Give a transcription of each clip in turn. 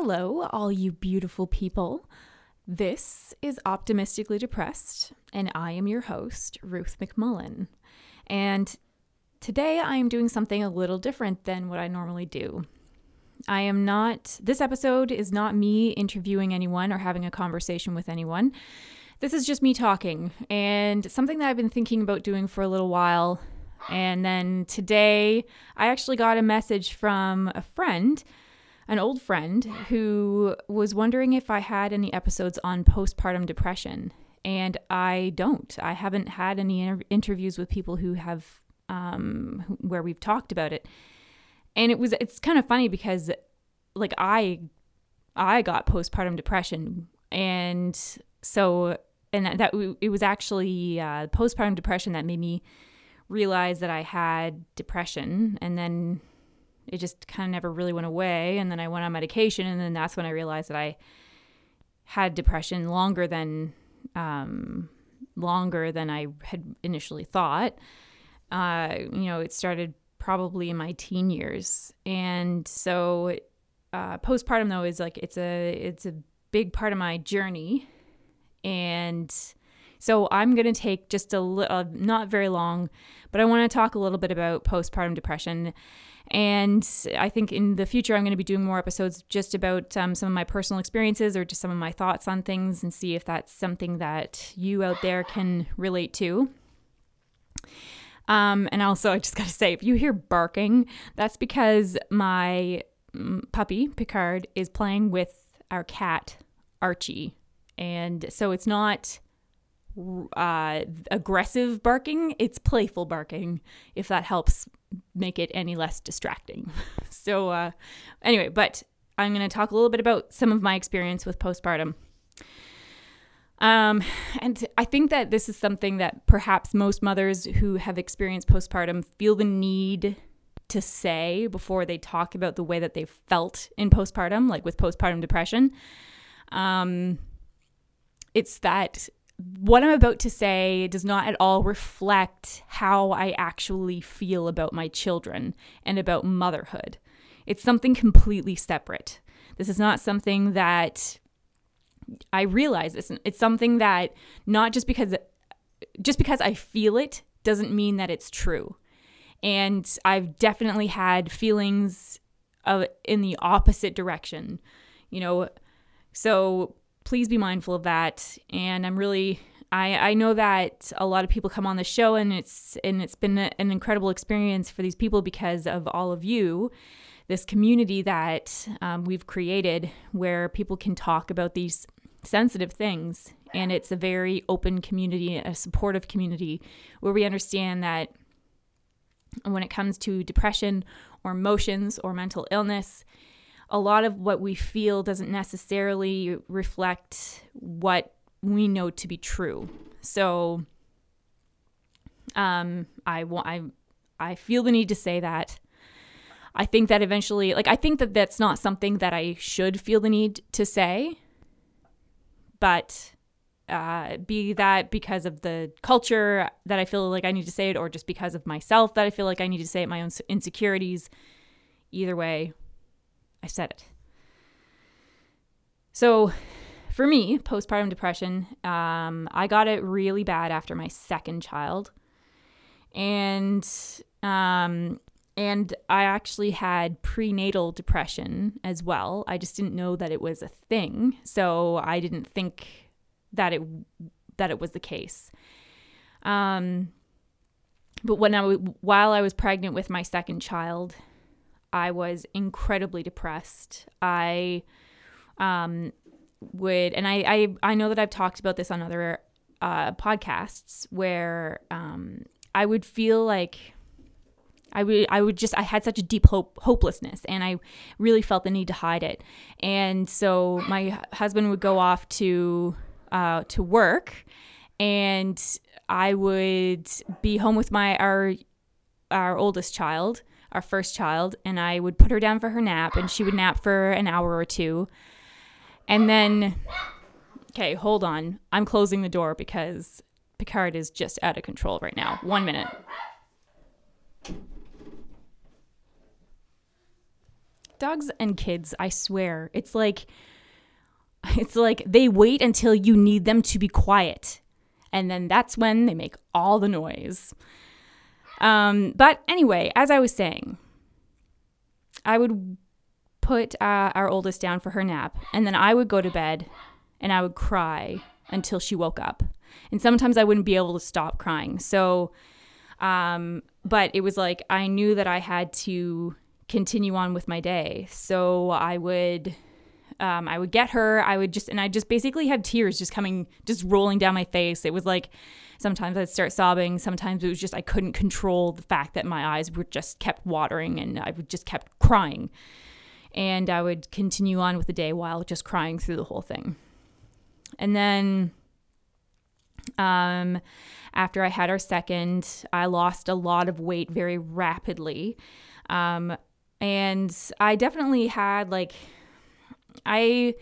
Hello, all you beautiful people. This is Optimistically Depressed, and I am your host, Ruth McMullen. And today I am doing something a little different than what I normally do. I am not, this episode is not me interviewing anyone or having a conversation with anyone. This is just me talking, and something that I've been thinking about doing for a little while. And then today, I actually got a message from a friend an old friend who was wondering if I had any episodes on postpartum depression. And I don't. I haven't had any inter- interviews with people who have, um, where we've talked about it. And it was, it's kind of funny because, like, I, I got postpartum depression. And so, and that, that it was actually uh, postpartum depression that made me realize that I had depression. And then it just kind of never really went away. And then I went on medication, and then that's when I realized that I had depression longer than um, longer than I had initially thought. Uh, you know, it started probably in my teen years, and so uh, postpartum though is like it's a it's a big part of my journey, and so I'm gonna take just a little, uh, not very long, but I want to talk a little bit about postpartum depression and I think in the future, I'm going to be doing more episodes just about um, some of my personal experiences or just some of my thoughts on things and see if that's something that you out there can relate to. Um, and also, I just got to say, if you hear barking, that's because my mm, puppy, Picard, is playing with our cat, Archie. And so it's not uh, aggressive barking, it's playful barking, if that helps make it any less distracting. so, uh, anyway, but I'm going to talk a little bit about some of my experience with postpartum. Um, and I think that this is something that perhaps most mothers who have experienced postpartum feel the need to say before they talk about the way that they felt in postpartum, like with postpartum depression. Um, it's that what I'm about to say does not at all reflect how I actually feel about my children and about motherhood. It's something completely separate. This is not something that I realize this. It's something that not just because just because I feel it doesn't mean that it's true. And I've definitely had feelings of in the opposite direction. You know, so please be mindful of that. And I'm really I, I know that a lot of people come on the show and it's and it's been an incredible experience for these people because of all of you this community that um, we've created where people can talk about these sensitive things and it's a very open community a supportive community where we understand that when it comes to depression or emotions or mental illness a lot of what we feel doesn't necessarily reflect what we know to be true. So um I want I I feel the need to say that. I think that eventually like I think that that's not something that I should feel the need to say. But uh, be that because of the culture that I feel like I need to say it, or just because of myself that I feel like I need to say it, my own insecurities. Either way, I said it. So, for me, postpartum depression, um, I got it really bad after my second child, and um, and I actually had prenatal depression as well. I just didn't know that it was a thing, so I didn't think that it that it was the case. Um, but when I while I was pregnant with my second child, I was incredibly depressed. I um, would, and I, I, I know that I've talked about this on other uh, podcasts where um, I would feel like I would I would just I had such a deep hope hopelessness and I really felt the need to hide it. And so my husband would go off to uh, to work and I would be home with my our our oldest child our first child, and I would put her down for her nap, and she would nap for an hour or two. And then, okay, hold on. I'm closing the door because Picard is just out of control right now. One minute. dogs and kids, I swear, it's like it's like they wait until you need them to be quiet. And then that's when they make all the noise. Um, but anyway, as I was saying, I would put uh, our oldest down for her nap, and then I would go to bed and I would cry until she woke up. And sometimes I wouldn't be able to stop crying. So, um, but it was like I knew that I had to continue on with my day. So I would um, I would get her. I would just, and I just basically had tears just coming, just rolling down my face. It was like sometimes I'd start sobbing. Sometimes it was just I couldn't control the fact that my eyes were just kept watering and I would just kept crying. And I would continue on with the day while just crying through the whole thing. And then um, after I had our second, I lost a lot of weight very rapidly. Um, and I definitely had like I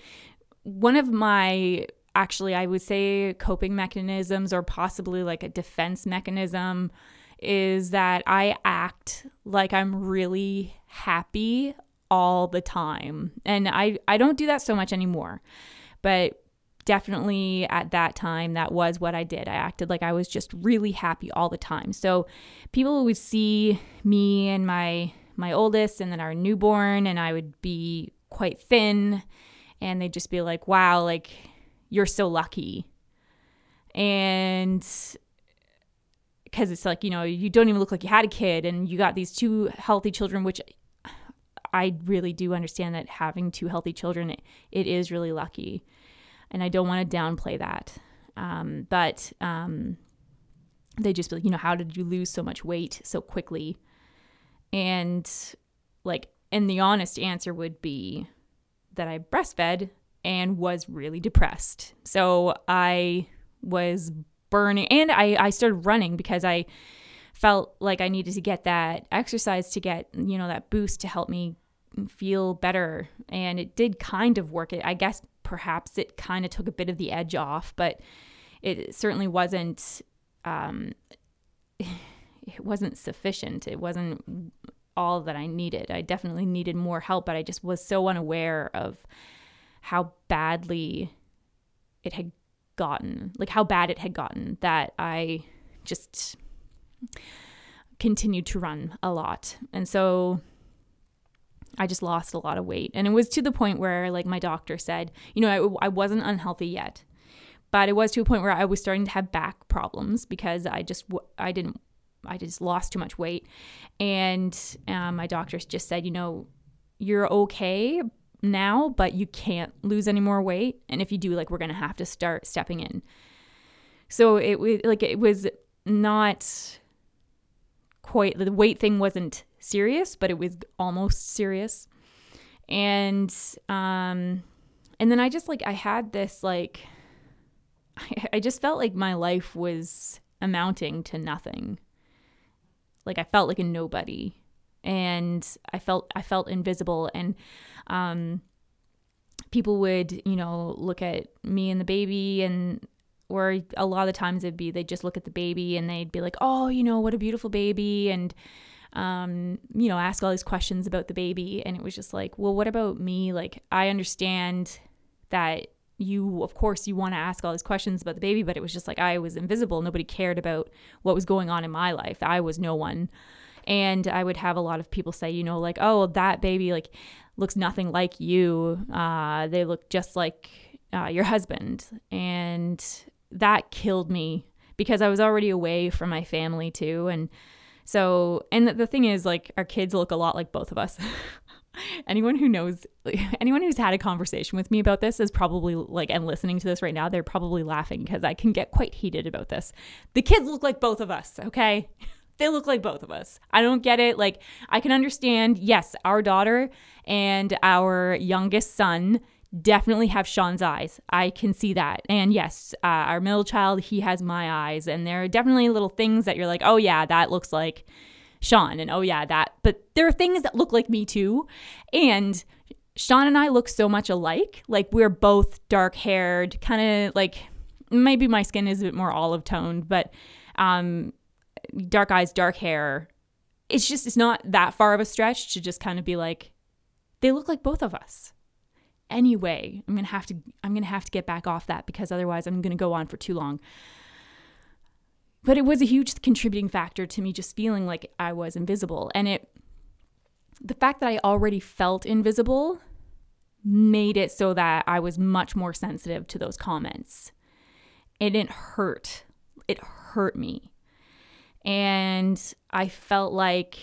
one of my actually I would say coping mechanisms or possibly like a defense mechanism is that I act like I'm really happy all the time. And I I don't do that so much anymore. But definitely at that time that was what I did. I acted like I was just really happy all the time. So people would see me and my my oldest and then our newborn and I would be quite thin and they'd just be like, wow, like you're so lucky. And because it's like, you know, you don't even look like you had a kid and you got these two healthy children, which I really do understand that having two healthy children, it, it is really lucky. And I don't want to downplay that. Um, but um, they just be like, you know, how did you lose so much weight so quickly? And like, and the honest answer would be that I breastfed and was really depressed. So I was burning and I, I started running because I felt like I needed to get that exercise to get, you know, that boost to help me feel better. And it did kind of work. It I guess perhaps it kind of took a bit of the edge off, but it certainly wasn't um it wasn't sufficient. It wasn't all that I needed. I definitely needed more help, but I just was so unaware of how badly it had gotten, like how bad it had gotten, that I just continued to run a lot. And so I just lost a lot of weight. And it was to the point where, like, my doctor said, you know, I, I wasn't unhealthy yet, but it was to a point where I was starting to have back problems because I just, I didn't I just lost too much weight. And um, my doctors just said, you know, you're okay now, but you can't lose any more weight. And if you do, like, we're going to have to start stepping in. So it was like, it was not quite, the weight thing wasn't serious, but it was almost serious. And, um, and then I just like, I had this like, I just felt like my life was amounting to nothing. Like I felt like a nobody and I felt I felt invisible and um people would, you know, look at me and the baby and or a lot of the times it'd be they'd just look at the baby and they'd be like, "Oh, you know, what a beautiful baby." And um, you know, ask all these questions about the baby and it was just like, "Well, what about me? Like I understand that you of course you want to ask all these questions about the baby but it was just like i was invisible nobody cared about what was going on in my life i was no one and i would have a lot of people say you know like oh that baby like looks nothing like you. Uh, they look just like uh, your husband. And that killed me because i was already away from my family too. And so and the, thing is like our kids look a lot like both of us. Anyone who knows anyone who's had a conversation with me about this is probably like and listening to this right now they're probably laughing because i can get quite heated about this. The kids look like both of us okay they look like both of us i don't get it like i can understand yes our daughter and our youngest son definitely have sean's eyes i can see that and yes uh, our middle child he has my eyes and there are definitely little things that you're like oh yeah that looks like Sean. And oh, yeah, that. But there are things that look like me too. And Sean and I look so much alike. Like we're both dark haired, kind of like maybe my skin is a bit more olive toned, but um, dark eyes, dark hair. It's just, it's not that far of a stretch to just kind of be like, they look like both of us. Anyway, I'm to have to I'm to have to get back off that because otherwise I'm to go on for too long. But it was a huge contributing factor to me just feeling like I was invisible and it the fact that I already felt invisible made it so that I was much more sensitive to those comments. It didn't hurt. It hurt me. And I felt like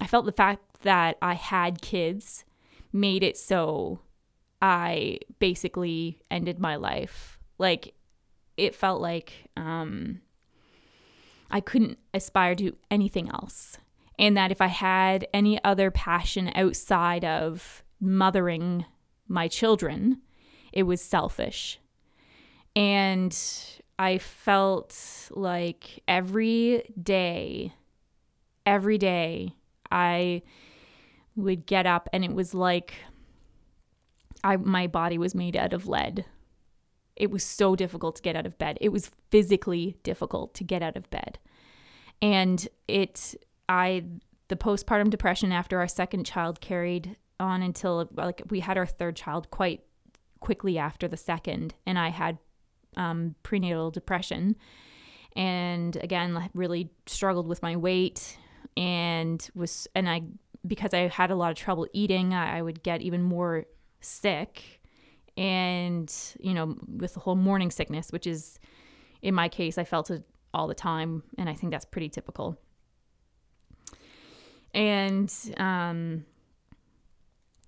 I felt the fact that I had kids made it so I basically ended my life. Like it felt like um, I couldn't aspire to anything else. And that if I had any other passion outside of mothering my children, it was selfish. And I felt like every day, every day, I would get up and it was like I my body was made out of lead. It was so difficult to get out of bed. It was physically difficult to get out of bed. And it I the postpartum depression after our second child carried on until like we had our third child quite quickly after the second and I had um, prenatal depression and again really struggled with my weight and was and I because I had a lot of trouble eating, I, I would get even more sick. And, you know, with the whole morning sickness, which is in my case, I felt it all the time. And I think that's pretty typical. And um,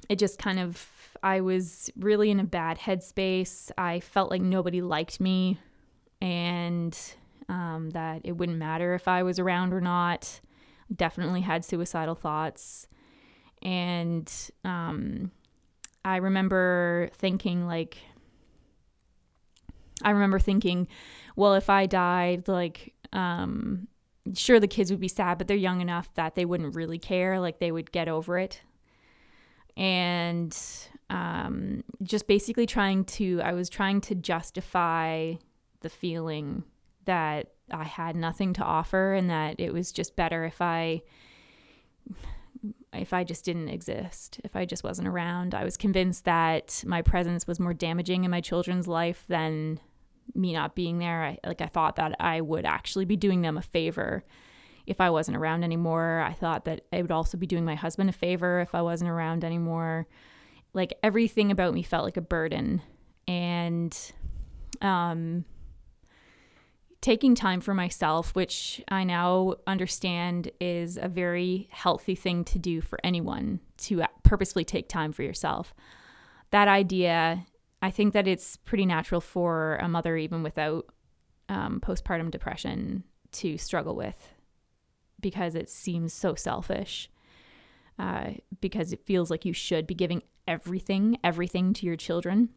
it just kind of, I was really in a bad headspace. I felt like nobody liked me and um, that it wouldn't matter if I was around or not definitely had suicidal thoughts. And um, I remember thinking, like, I remember thinking, well, if I died, like, um, sure, the kids would be sad, but they're young enough that they wouldn't really care. Like, they would get over it. And um, just basically trying to, I was trying to justify the feeling that I had nothing to offer and that it was just better if I if I just didn't exist, if I just wasn't around. I was convinced that my presence was more damaging in my children's life than me not being there. I like I thought that I would actually be doing them a favor if I wasn't around anymore. I thought that I would also be doing my husband a favor if I wasn't around anymore. Like everything about me felt like a burden and um taking time for myself, which I now understand is a very healthy thing to do for anyone to purposefully take time for yourself. That idea, I think that it's pretty natural for a mother, even without um, postpartum depression, to struggle with because it seems so selfish. Uh, because it feels like you should be giving everything, everything to your children.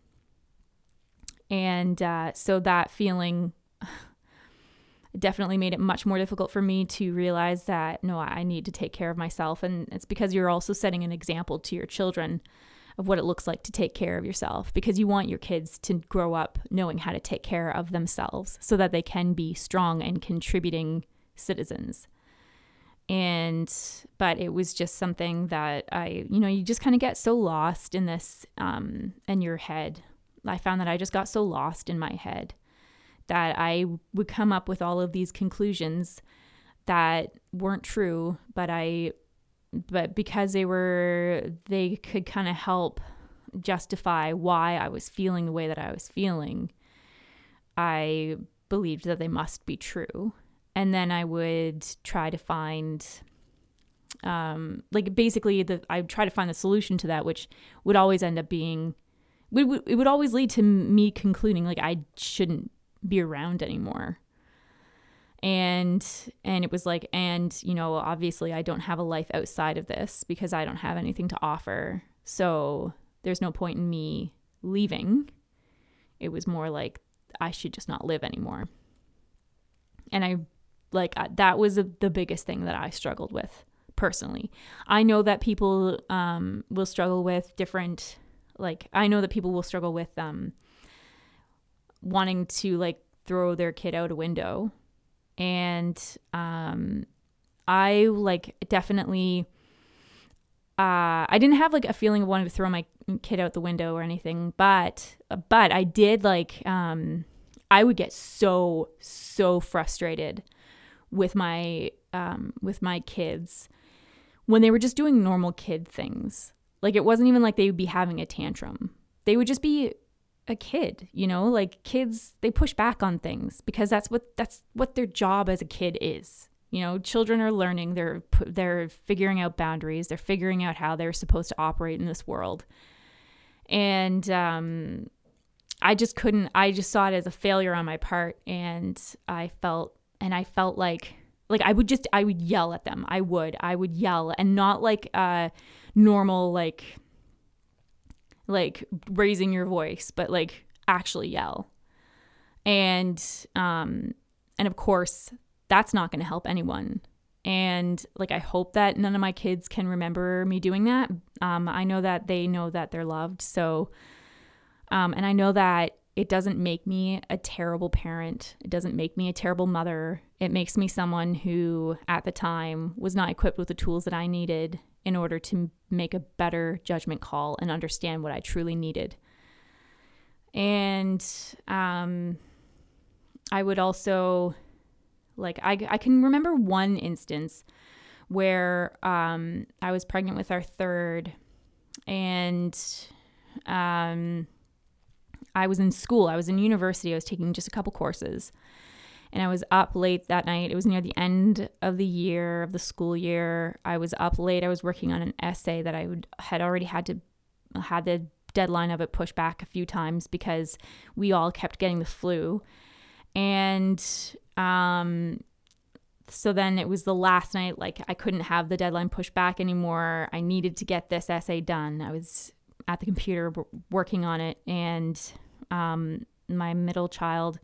And uh, so that feeling definitely made it much more difficult for me to realize that no, I need to take care of myself. And it's because you're also setting an example to your children of what it looks like to take care of yourself because you want your kids to grow up knowing how to take care of themselves so that they can be strong and contributing citizens. And, but it was just something that I, you know, you just kind of get so lost in this, um, in your head. I found that I just got so lost in my head that I would come up with all of these conclusions that weren't true, but I but because they were they could kind of help justify why I was feeling the way that I was feeling. I believed that they must be true. And then I would try to find um like basically the I would try to find the solution to that which would always end up being would, it would always lead to me concluding like I shouldn't be around anymore. And and it was like and you know obviously I don't have a life outside of this because I don't have anything to offer. So there's no point in me leaving. It was more like I should just not live anymore. And I like that was a, the biggest thing that I struggled with personally I know that people um, will struggle with different like I know that people will struggle with um, wanting to like throw their kid out a window. And um, I like definitely uh, I didn't have like a feeling of wanting to throw my kid out the window or anything, but but I did like um, I would get so so frustrated with my um, with my kids when they were just doing normal kid things. Like it wasn't even like they would be having a tantrum. They would just be a kid, you know? Like kids they push back on things because that's what that's what their job as a kid is. You know, children are learning, they're they're figuring out boundaries, they're figuring out how they're supposed to operate in this world. And um I just couldn't I just saw it as a failure on my part and I felt and I felt like like I would just I would yell at them. I would. I would yell and not like uh normal like like raising your voice, but like actually yell. And um and of course, that's not going to help anyone. And like I hope that none of my kids can remember me doing that. Um I know that they know that they're loved. So um and I know that it doesn't make me a terrible parent. It doesn't make me a terrible mother. It makes me someone who, at the time, was not equipped with the tools that I needed in order to make a better judgment call and understand what I truly needed. And um, I would also, like, I, I can remember one instance where um, I was pregnant with our third, and um, I was in school, I was in university, I was taking just a couple courses. And I was up late that night. It was near the end of the year, of the school year. I was up late. I was working on an essay that I would, had already had to, had the deadline of it pushed back a few times because we all kept getting the flu. And um, so then it was the last night, like I couldn't have the deadline pushed back anymore. I needed to get this essay done. I was at the computer working on it, and um, my middle child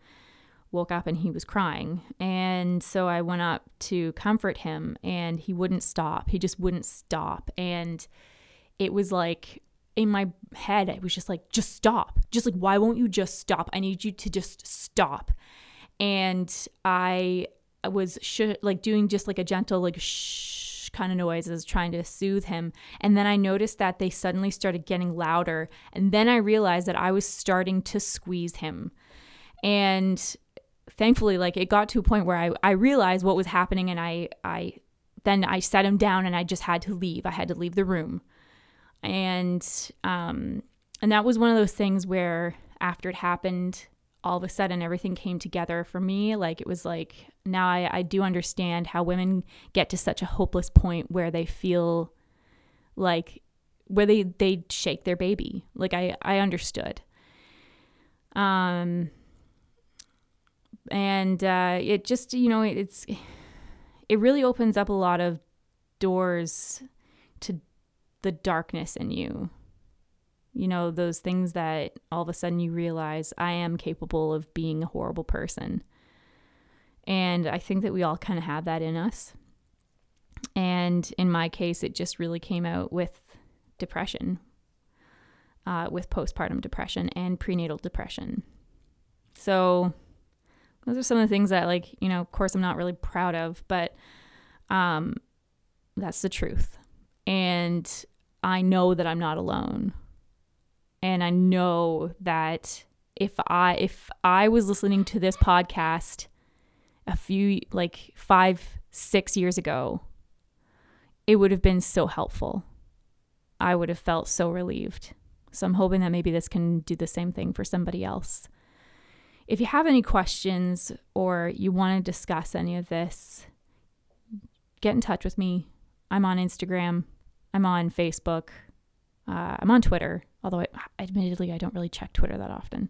woke up and he was crying. And so I went up to comfort him, and he wouldn't stop. He just wouldn't stop. And it was like, in my head, it was just like, just stop. Just like, why won't you just stop? I need you to just stop. And I was sh- like doing just like a gentle, like, shh kind of noises trying to soothe him. And then I noticed that they suddenly started getting louder. And then I realized that I was starting to squeeze him. And thankfully, like it got to a point where I, I realized what was happening and I, I then I set him down and I just had to leave. I had to leave the room. And um and that was one of those things where after it happened, all of a sudden everything came together for me. Like it was like now I, I do understand how women get to such a hopeless point where they feel like where they they shake their baby. Like I I understood. Um and uh it just you know it's it really opens up a lot of doors to the darkness in you you know, those things that all of a sudden you realize I am capable of being a horrible person. And I think that we all kind of have that in us. And in my case, it just really came out with depression, uh, with postpartum depression and prenatal depression. So, those are some of the things that, like, you know, of course, I'm not really proud of, but um, that's the truth. And I know that I'm not alone and I know that if I if I was listening to this podcast a few like 5 6 years ago it would have been so helpful. I would have felt so relieved. So I'm hoping that maybe this can do the same thing for somebody else. If you have any questions or you want to discuss any of this, get in touch with me. I'm on Instagram. I'm on Facebook. Uh, I'm on Twitter, although I, admittedly I don't really check Twitter that often.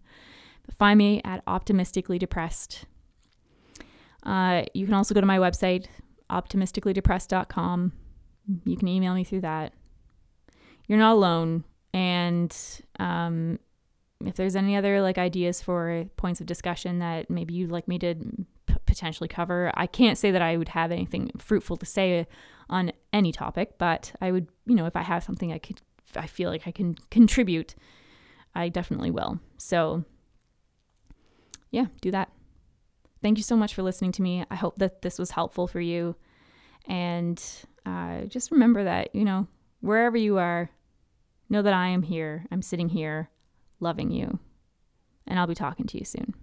But find me at optimistically depressed. Uh, you can also go to my website, optimisticallydepressed.com. You can email me through that. You're not alone, and um, if there's any other like ideas for points of discussion that maybe you'd like me to p- potentially cover, I can't say that I would have anything fruitful to say on any topic, but I would, you know, if I have something I could I feel like I can contribute, I definitely will. So, yeah, do that. Thank you so much for listening to me. I hope that this was helpful for you. And uh, just remember that, you know, wherever you are, know that I am here. I'm sitting here loving you. And I'll be talking to you soon.